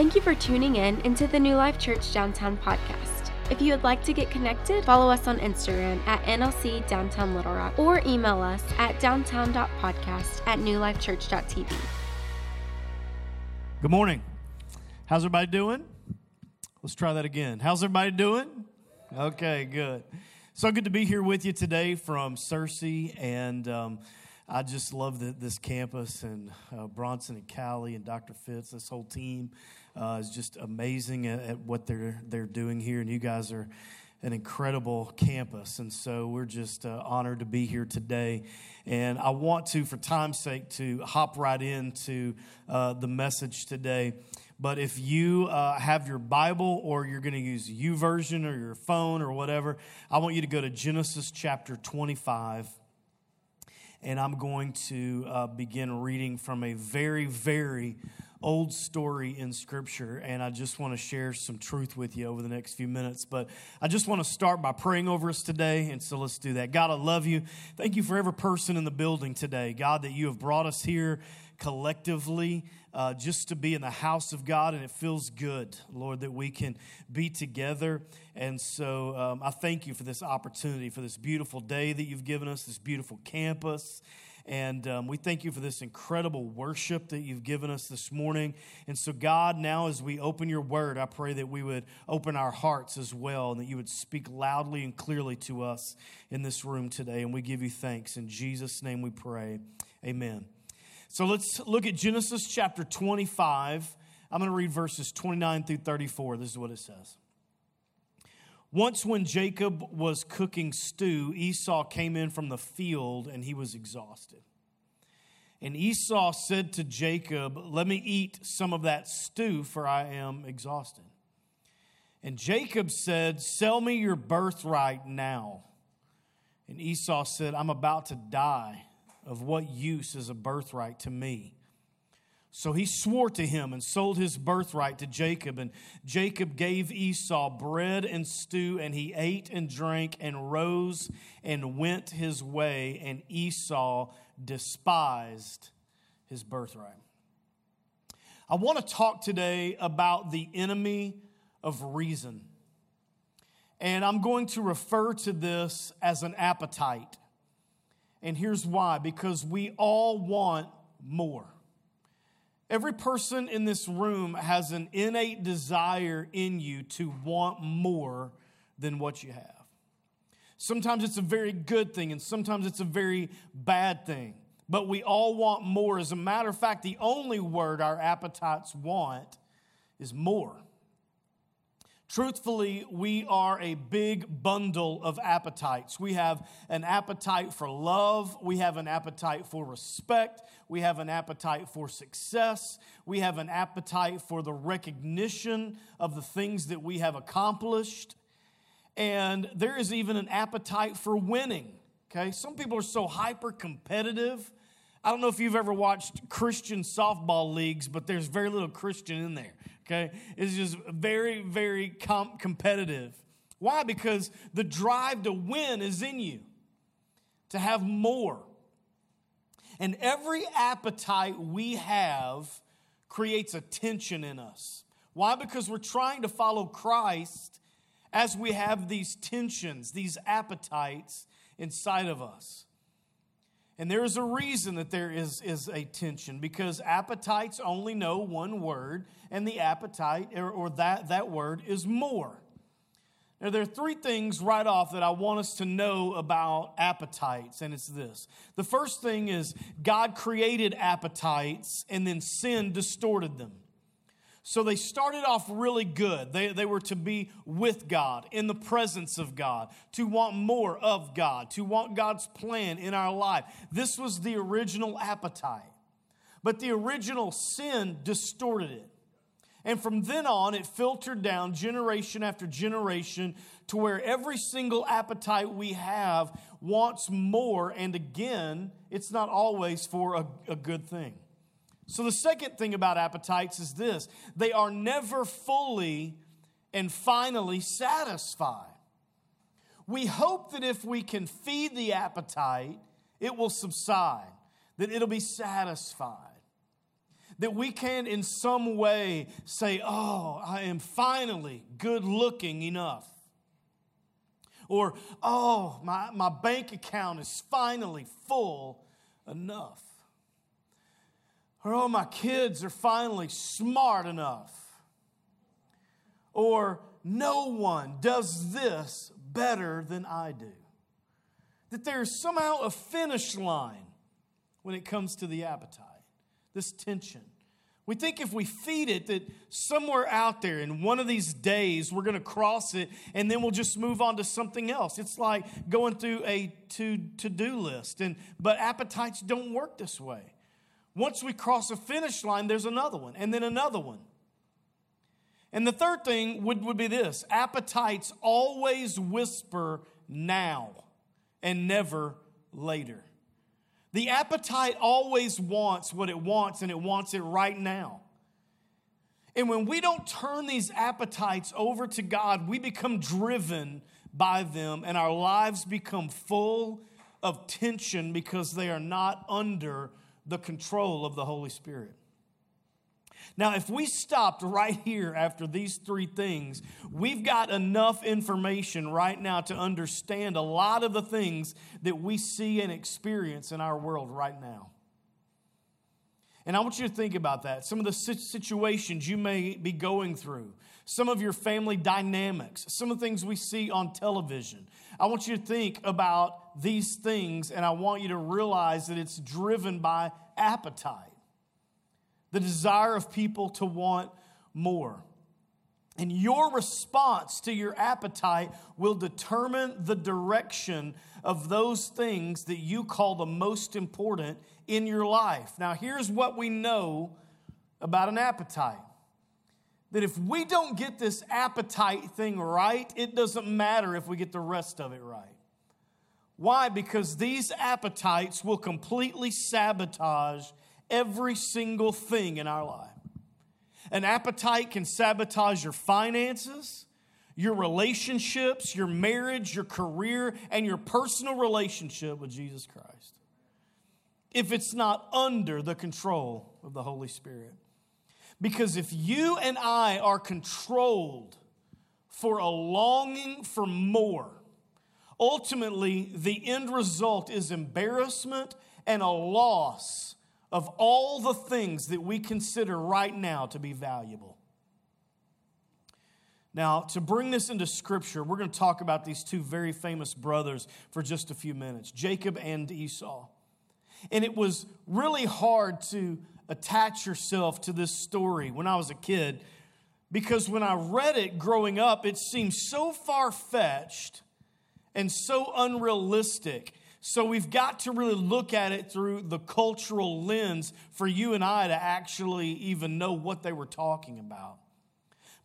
Thank you for tuning in into the New Life Church Downtown podcast. If you would like to get connected, follow us on Instagram at NLC Downtown Little Rock or email us at downtown.podcast at newlifechurch.tv. Good morning. How's everybody doing? Let's try that again. How's everybody doing? Okay, good. So good to be here with you today from Searcy, and um, I just love the, this campus and uh, Bronson and Callie and Dr. Fitz. This whole team uh, is just amazing at, at what they're they're doing here, and you guys are an incredible campus. And so we're just uh, honored to be here today. And I want to, for time's sake, to hop right into uh, the message today. But if you uh, have your Bible or you're going to use YouVersion or your phone or whatever, I want you to go to Genesis chapter 25. And I'm going to uh, begin reading from a very, very old story in Scripture, and I just want to share some truth with you over the next few minutes. But I just want to start by praying over us today, and so let's do that. God, I love you. Thank you for every person in the building today. God, that you have brought us here collectively uh, just to be in the house of God, and it feels good, Lord, that we can be together. And so um, I thank you for this opportunity, for this beautiful day that you've given us, this beautiful campus. And um, we thank you for this incredible worship that you've given us this morning. And so, God, now as we open your word, I pray that we would open our hearts as well and that you would speak loudly and clearly to us in this room today. And we give you thanks. In Jesus' name we pray. Amen. So, let's look at Genesis chapter 25. I'm going to read verses 29 through 34. This is what it says. Once, when Jacob was cooking stew, Esau came in from the field and he was exhausted. And Esau said to Jacob, Let me eat some of that stew, for I am exhausted. And Jacob said, Sell me your birthright now. And Esau said, I'm about to die. Of what use is a birthright to me? So he swore to him and sold his birthright to Jacob. And Jacob gave Esau bread and stew, and he ate and drank and rose and went his way. And Esau despised his birthright. I want to talk today about the enemy of reason. And I'm going to refer to this as an appetite. And here's why because we all want more. Every person in this room has an innate desire in you to want more than what you have. Sometimes it's a very good thing, and sometimes it's a very bad thing. But we all want more. As a matter of fact, the only word our appetites want is more. Truthfully, we are a big bundle of appetites. We have an appetite for love. We have an appetite for respect. We have an appetite for success. We have an appetite for the recognition of the things that we have accomplished. And there is even an appetite for winning. Okay? Some people are so hyper competitive. I don't know if you've ever watched Christian softball leagues, but there's very little Christian in there okay? It's just very, very com- competitive. Why? Because the drive to win is in you, to have more. And every appetite we have creates a tension in us. Why? Because we're trying to follow Christ as we have these tensions, these appetites inside of us. And there is a reason that there is, is a tension because appetites only know one word, and the appetite or, or that, that word is more. Now, there are three things right off that I want us to know about appetites, and it's this. The first thing is God created appetites, and then sin distorted them. So they started off really good. They, they were to be with God, in the presence of God, to want more of God, to want God's plan in our life. This was the original appetite. But the original sin distorted it. And from then on, it filtered down generation after generation to where every single appetite we have wants more. And again, it's not always for a, a good thing. So, the second thing about appetites is this they are never fully and finally satisfied. We hope that if we can feed the appetite, it will subside, that it'll be satisfied. that we can in some way say, Oh, I am finally good looking enough. Or, Oh, my, my bank account is finally full enough. Or, Oh, my kids are finally smart enough. Or, No one does this better than I do. That there's somehow a finish line when it comes to the appetite, this tension. We think if we feed it, that somewhere out there in one of these days we're going to cross it and then we'll just move on to something else. It's like going through a to do list. And, but appetites don't work this way. Once we cross a finish line, there's another one, and then another one. And the third thing would, would be this appetites always whisper now and never later. The appetite always wants what it wants, and it wants it right now. And when we don't turn these appetites over to God, we become driven by them, and our lives become full of tension because they are not under the control of the Holy Spirit. Now, if we stopped right here after these three things, we've got enough information right now to understand a lot of the things that we see and experience in our world right now. And I want you to think about that. Some of the situations you may be going through, some of your family dynamics, some of the things we see on television. I want you to think about these things, and I want you to realize that it's driven by appetite the desire of people to want more. And your response to your appetite will determine the direction of those things that you call the most important in your life. Now, here's what we know about an appetite that if we don't get this appetite thing right, it doesn't matter if we get the rest of it right. Why? Because these appetites will completely sabotage every single thing in our life. An appetite can sabotage your finances, your relationships, your marriage, your career, and your personal relationship with Jesus Christ. If it's not under the control of the Holy Spirit. Because if you and I are controlled for a longing for more, ultimately the end result is embarrassment and a loss of all the things that we consider right now to be valuable. Now, to bring this into scripture, we're going to talk about these two very famous brothers for just a few minutes Jacob and Esau. And it was really hard to attach yourself to this story when I was a kid because when I read it growing up, it seemed so far fetched and so unrealistic so we've got to really look at it through the cultural lens for you and I to actually even know what they were talking about.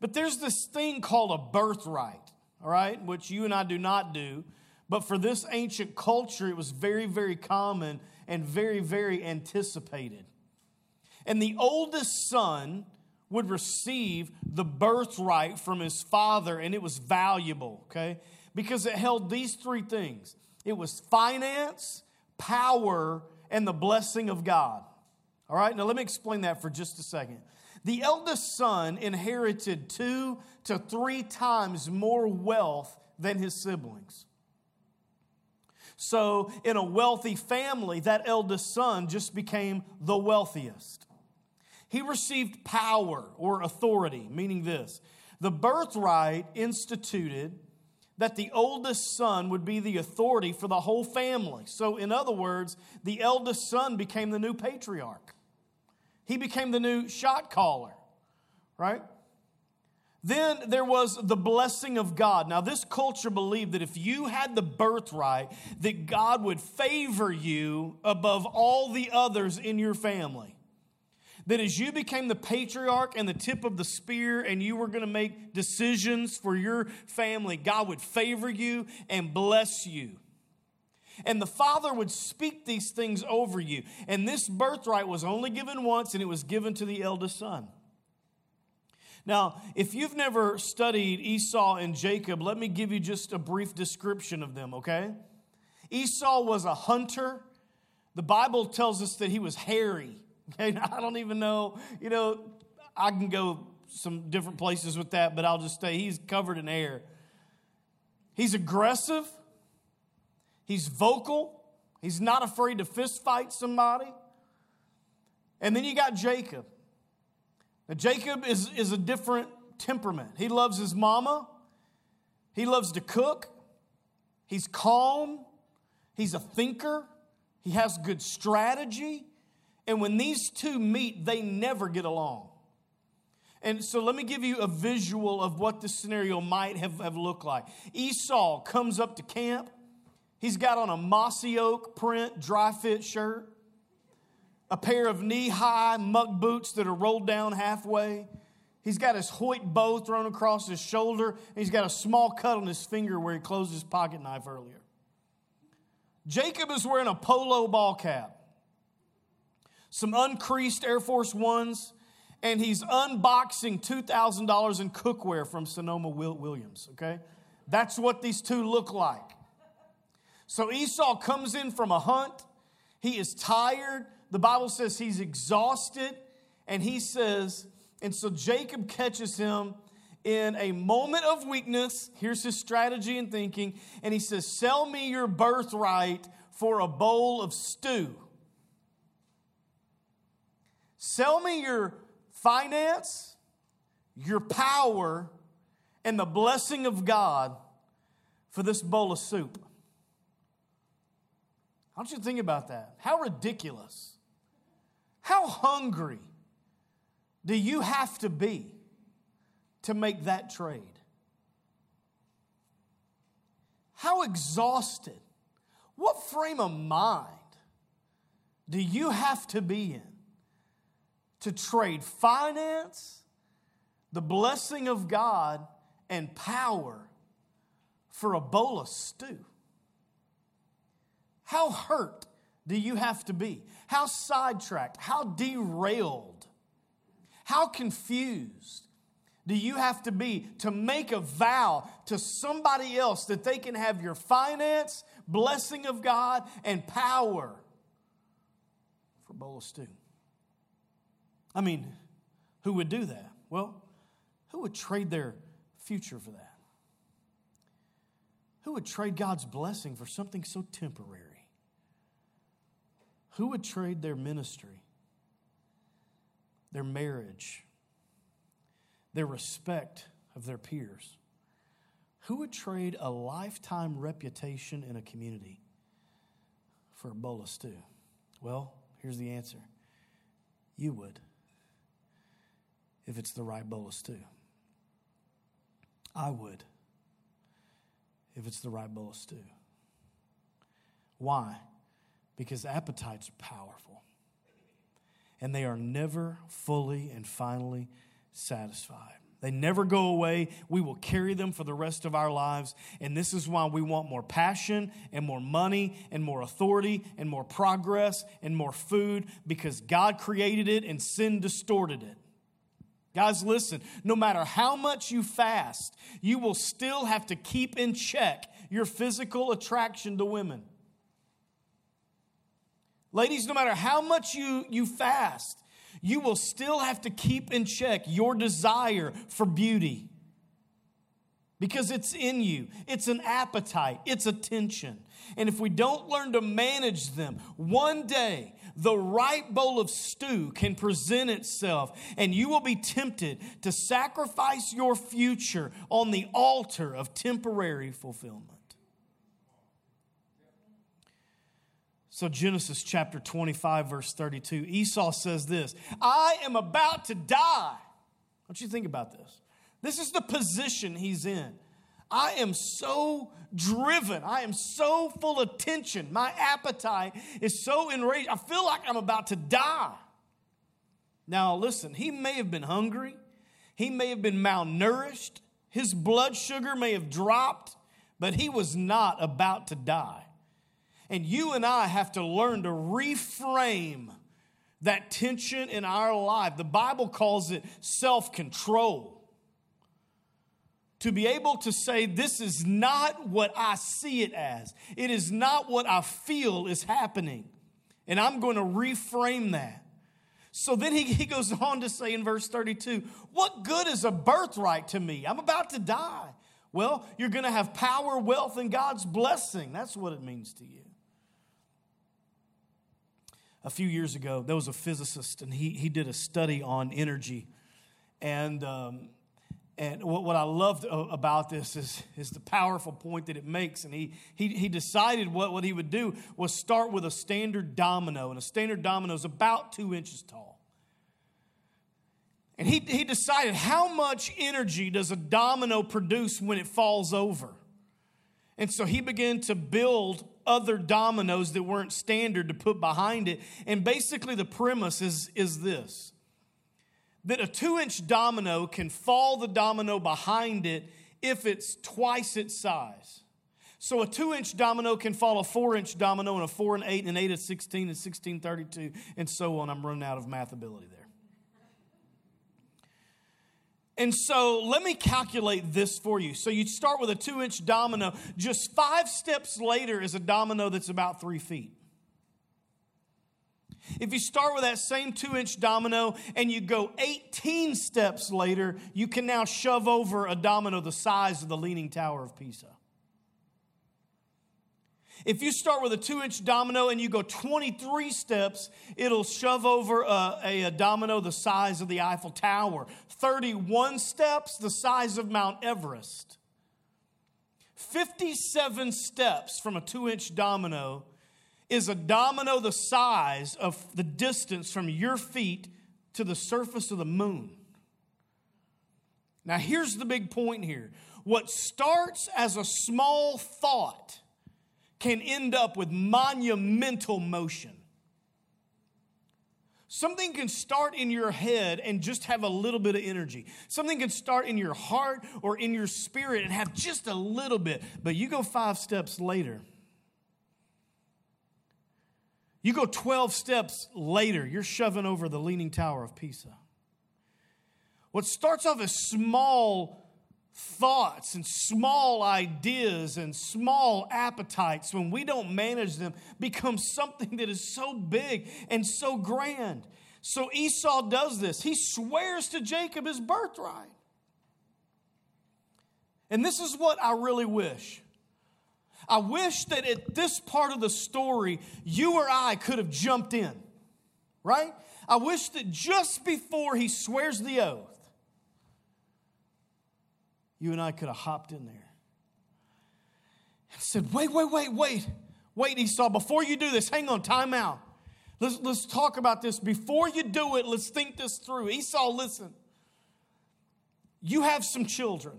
But there's this thing called a birthright, all right, which you and I do not do. But for this ancient culture, it was very, very common and very, very anticipated. And the oldest son would receive the birthright from his father, and it was valuable, okay? Because it held these three things it was finance, power, and the blessing of God. All right, now let me explain that for just a second. The eldest son inherited two to three times more wealth than his siblings. So, in a wealthy family, that eldest son just became the wealthiest. He received power or authority, meaning this the birthright instituted that the oldest son would be the authority for the whole family. So, in other words, the eldest son became the new patriarch. He became the new shot caller, right? Then there was the blessing of God. Now, this culture believed that if you had the birthright, that God would favor you above all the others in your family that as you became the patriarch and the tip of the spear and you were going to make decisions for your family, God would favor you and bless you. And the father would speak these things over you. And this birthright was only given once and it was given to the eldest son. Now, if you've never studied Esau and Jacob, let me give you just a brief description of them, okay? Esau was a hunter. The Bible tells us that he was hairy Okay, I don't even know, you know, I can go some different places with that, but I'll just say he's covered in hair. He's aggressive, he's vocal, he's not afraid to fist fight somebody. And then you got Jacob. Now, Jacob is, is a different temperament. He loves his mama, he loves to cook, he's calm, he's a thinker, he has good strategy. And when these two meet, they never get along. And so let me give you a visual of what this scenario might have, have looked like. Esau comes up to camp. He's got on a mossy oak print dry fit shirt, a pair of knee high muck boots that are rolled down halfway. He's got his Hoyt bow thrown across his shoulder, and he's got a small cut on his finger where he closed his pocket knife earlier. Jacob is wearing a polo ball cap, some uncreased Air Force Ones, and he's unboxing $2,000 in cookware from Sonoma Williams, okay? That's what these two look like. So Esau comes in from a hunt. He is tired. The Bible says he's exhausted. And he says, and so Jacob catches him in a moment of weakness. Here's his strategy and thinking. And he says, Sell me your birthright for a bowl of stew. Sell me your finance, your power, and the blessing of God for this bowl of soup. I want you to think about that. How ridiculous. How hungry do you have to be to make that trade? How exhausted, what frame of mind do you have to be in to trade finance, the blessing of God, and power for a bowl of stew? How hurt do you have to be? How sidetracked? How derailed? How confused do you have to be to make a vow to somebody else that they can have your finance, blessing of God, and power for a bowl of stew? I mean, who would do that? Well, who would trade their future for that? Who would trade God's blessing for something so temporary? Who would trade their ministry, their marriage, their respect of their peers? Who would trade a lifetime reputation in a community for a bowl of stew? Well, here's the answer you would if it's the right bowl of stew. I would if it's the right bowl of stew. Why? Because appetites are powerful and they are never fully and finally satisfied. They never go away. We will carry them for the rest of our lives. And this is why we want more passion and more money and more authority and more progress and more food because God created it and sin distorted it. Guys, listen, no matter how much you fast, you will still have to keep in check your physical attraction to women. Ladies, no matter how much you, you fast, you will still have to keep in check your desire for beauty. Because it's in you, it's an appetite, it's attention. And if we don't learn to manage them, one day the right bowl of stew can present itself, and you will be tempted to sacrifice your future on the altar of temporary fulfillment. So, Genesis chapter 25, verse 32, Esau says this I am about to die. Don't you think about this? This is the position he's in. I am so driven. I am so full of tension. My appetite is so enraged. I feel like I'm about to die. Now, listen, he may have been hungry, he may have been malnourished, his blood sugar may have dropped, but he was not about to die. And you and I have to learn to reframe that tension in our life. The Bible calls it self control. To be able to say, This is not what I see it as, it is not what I feel is happening. And I'm going to reframe that. So then he, he goes on to say in verse 32 What good is a birthright to me? I'm about to die. Well, you're going to have power, wealth, and God's blessing. That's what it means to you. A few years ago, there was a physicist, and he, he did a study on energy. And, um, and what, I loved about this is, is the powerful point that it makes. And he, he, he decided what, what he would do was start with a standard domino. And a standard domino is about two inches tall. And he, he decided how much energy does a domino produce when it falls over? And so he began to build other dominoes that weren't standard to put behind it. And basically, the premise is, is this that a two inch domino can fall the domino behind it if it's twice its size. So a two inch domino can fall a four inch domino, and a four and eight, and an eight and 16, and 16, 32, and so on. I'm running out of math ability there. And so let me calculate this for you. So you start with a two inch domino. Just five steps later is a domino that's about three feet. If you start with that same two inch domino and you go 18 steps later, you can now shove over a domino the size of the Leaning Tower of Pisa. If you start with a two inch domino and you go 23 steps, it'll shove over a, a, a, domino the size of the Eiffel Tower. 31 steps, the size of Mount Everest. 57 steps from a two inch domino is a domino the size of the distance from your feet to the surface of the moon. Now, here's the big point here. What starts as a small thought can end up with monumental motion. Something can start in your head and just have a little bit of energy. Something can start in your heart or in your spirit and have just a little bit, but you go five steps later. You go 12 steps later, you're shoving over the Leaning Tower of Pisa. What starts off as small thoughts and small ideas and small appetites, when we don't manage them, becomes something that is so big and so grand. So Esau does this. He swears to Jacob his birthright. And this is what I really wish. I wish that at this part of the story, you or I could have jumped in, right? I wish that just before he swears the oath, you and I could have hopped in there and said, Wait, wait, wait, wait. Wait, Esau, before you do this, hang on, time out. Let's, let's talk about this. Before you do it, let's think this through. Esau, listen. You have some children.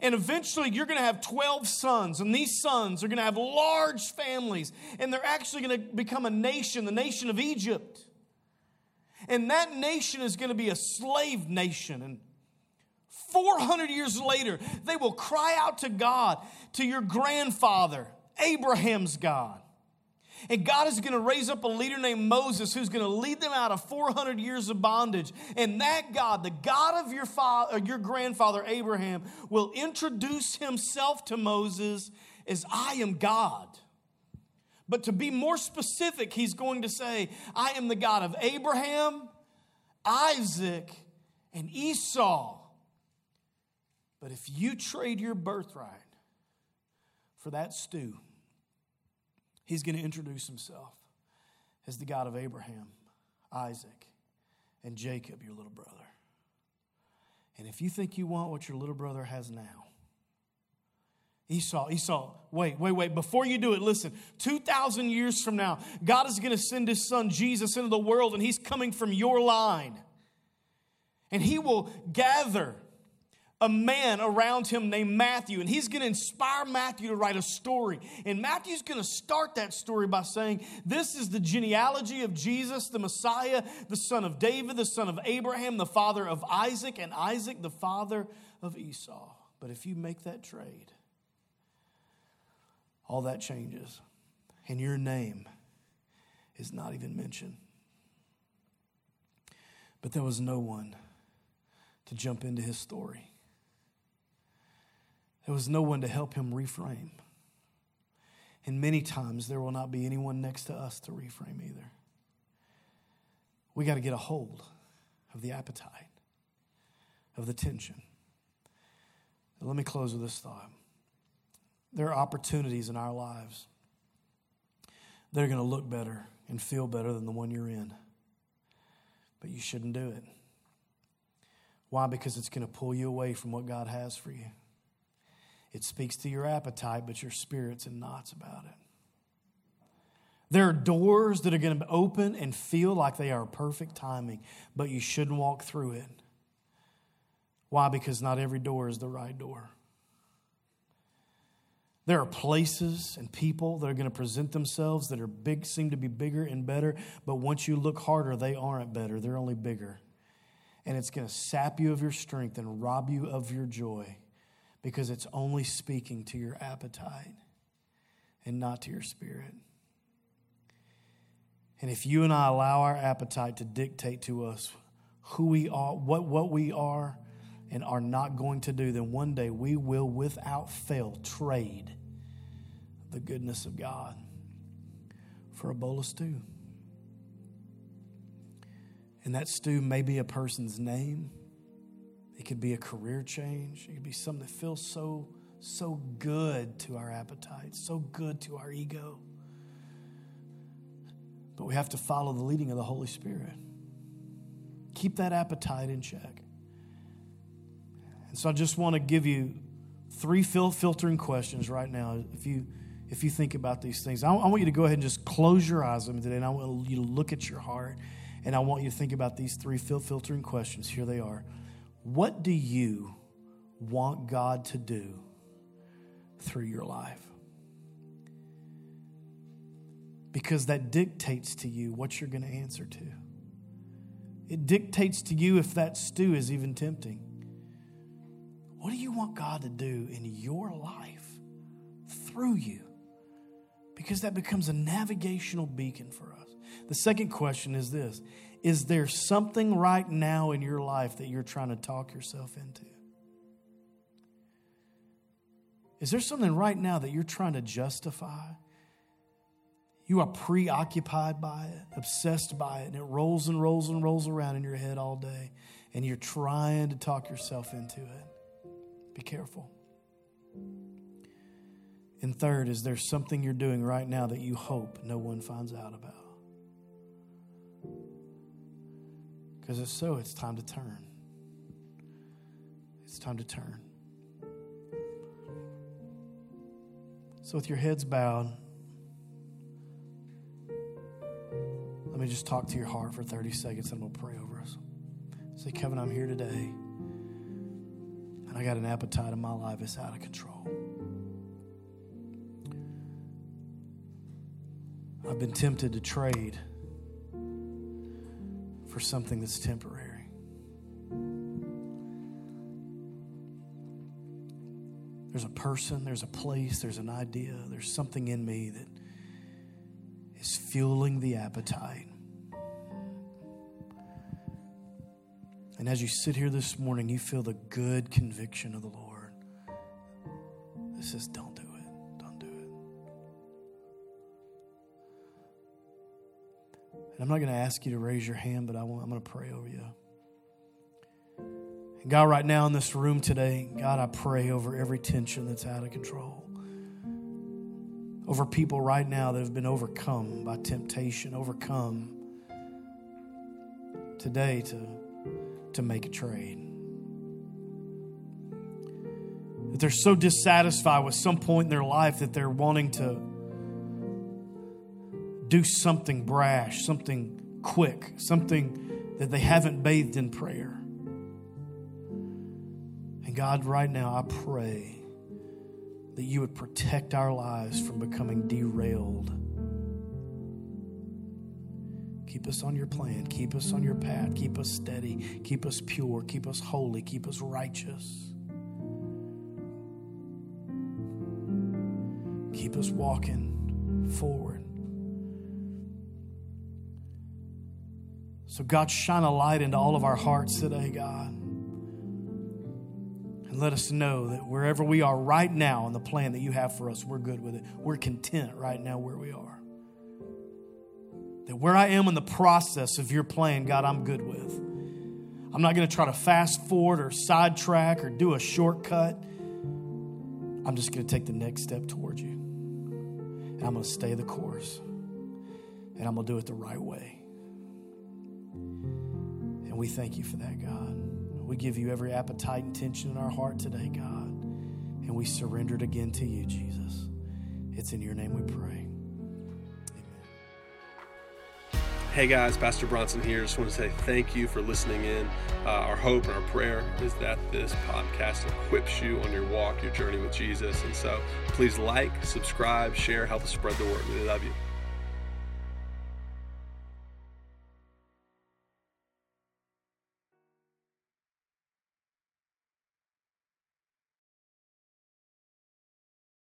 And eventually, you're going to have 12 sons, and these sons are going to have large families, and they're actually going to become a nation, the nation of Egypt. And that nation is going to be a slave nation. And 400 years later, they will cry out to God, to your grandfather, Abraham's God. And God is going to raise up a leader named Moses who's going to lead them out of 400 years of bondage. And that God, the God of your father, uh, your grandfather Abraham, will introduce himself to Moses as I am God. But to be more specific, he's going to say, I am the God of Abraham, Isaac, and Esau. But if you trade your birthright for that stew, he's going to introduce himself as the God of Abraham, Isaac, and Jacob, your little brother. And if you think you want what your little brother has now, Esau, Esau, wait, wait, wait. Before you do it, listen. 2,000 years from now, God is going to send his son Jesus into the world, and he's coming from your line. And he will gather a man around him named Matthew, and he's going to inspire Matthew to write a story. And Matthew's going to start that story by saying, This is the genealogy of Jesus, the Messiah, the son of David, the son of Abraham, the father of Isaac, and Isaac, the father of Esau. But if you make that trade, all that changes, and your name is not even mentioned. But there was no one to jump into his story. There was no one to help him reframe. And many times there will not be anyone next to us to reframe either. We got to get a hold of the appetite, of the tension. let me close with this thought. There are opportunities in our lives that are going to look better and feel better than the one you're in. But you shouldn't do it. Why? Because it's going to pull you away from what God has for you. It speaks to your appetite, but your spirit's in knots about it. There are doors that are going to open and feel like they are perfect timing, but you shouldn't walk through it. Why? Because not every door is the right door. There are places and people that are going to present themselves that are big, seem to be bigger and better, but once you look harder, they aren't better. They're only bigger. And it's going to sap you of your strength and rob you of your joy because it's only speaking to your appetite and not to your spirit. And if you and I allow our appetite to dictate to us who we are, what, what we are, and are not going to do, then one day we will, without fail, trade the goodness of God for a bowl of stew. And that stew may be a person's name. It could be a career change. It could be something that feels so, so good to our appetite, so good to our ego. But we have to follow the leading of the Holy Spirit. Keep that appetite in check. And so I just want to give you three filtering questions right now. If you if you think about these things, I, want you to go ahead and just close your eyes on me today, and I want you to look at your heart, and I want you to think about these three filtering questions. Here they are. What do you want God to do through your life? because that dictates to you what you're going to answer to. It dictates to you if that stew is even tempting. What do you want God to do in your life through you? Because that becomes a navigational beacon for us. The second question is this Is there something right now in your life that you're trying to talk yourself into? Is there something right now that you're trying to justify? You are preoccupied by it, obsessed by it, and it rolls and rolls and rolls around in your head all day, and you're trying to talk yourself into it. Be careful. And third, is there something you're doing right now that you hope no one finds out about? If so, it's time to turn. It's time to turn. So, with your heads bowed, Let me just talk to your heart for 30 seconds and to pray over us. Say, Kevin, I'm here today. And I got an appetite in my life that's out of control. I've been tempted to trade for something that's temporary. There's a person, there's a place, there's an idea, there's something in me that is fueling the appetite. And as you sit here this morning, you feel the good conviction of the Lord. This it. Don't I'm not going to ask you to raise your hand, but I want, I'm going to pray over you. And God, right now in this room today, God, I pray over every tension that's out of control over people right now that have been overcome by temptation, overcome today to, to make a trade. That they're so dissatisfied with some point in their life that they're wanting to do something brash, something quick, something that they haven't bathed in prayer. And God, right now, I pray that you would protect our lives from becoming derailed. Keep us on your plan. Keep us on your path. Keep us steady. Keep us pure. Keep us holy. Keep us righteous. Keep us walking forward. So, God, shine a light into all of our hearts today, God. And let us know that wherever we are right now in the plan that you have for us, we're good with it. We're content right now where we are. That where I am in the process of your plan, God, I'm good with. I'm not going to try to fast forward or sidetrack or do a shortcut. I'm just going to take the next step towards you. And I'm going to stay the course. And I'm going to do it the right way. And we thank you for that, God. We give you every appetite and tension in our heart today, God. And we surrender it again to you, Jesus. It's in your name we pray. Amen. Hey guys, Pastor Bronson here. Just want to say thank you for listening in. Uh, our hope and our prayer is that this podcast equips you on your walk, your journey with Jesus. And so please like, subscribe, share, help us spread the word. We love you.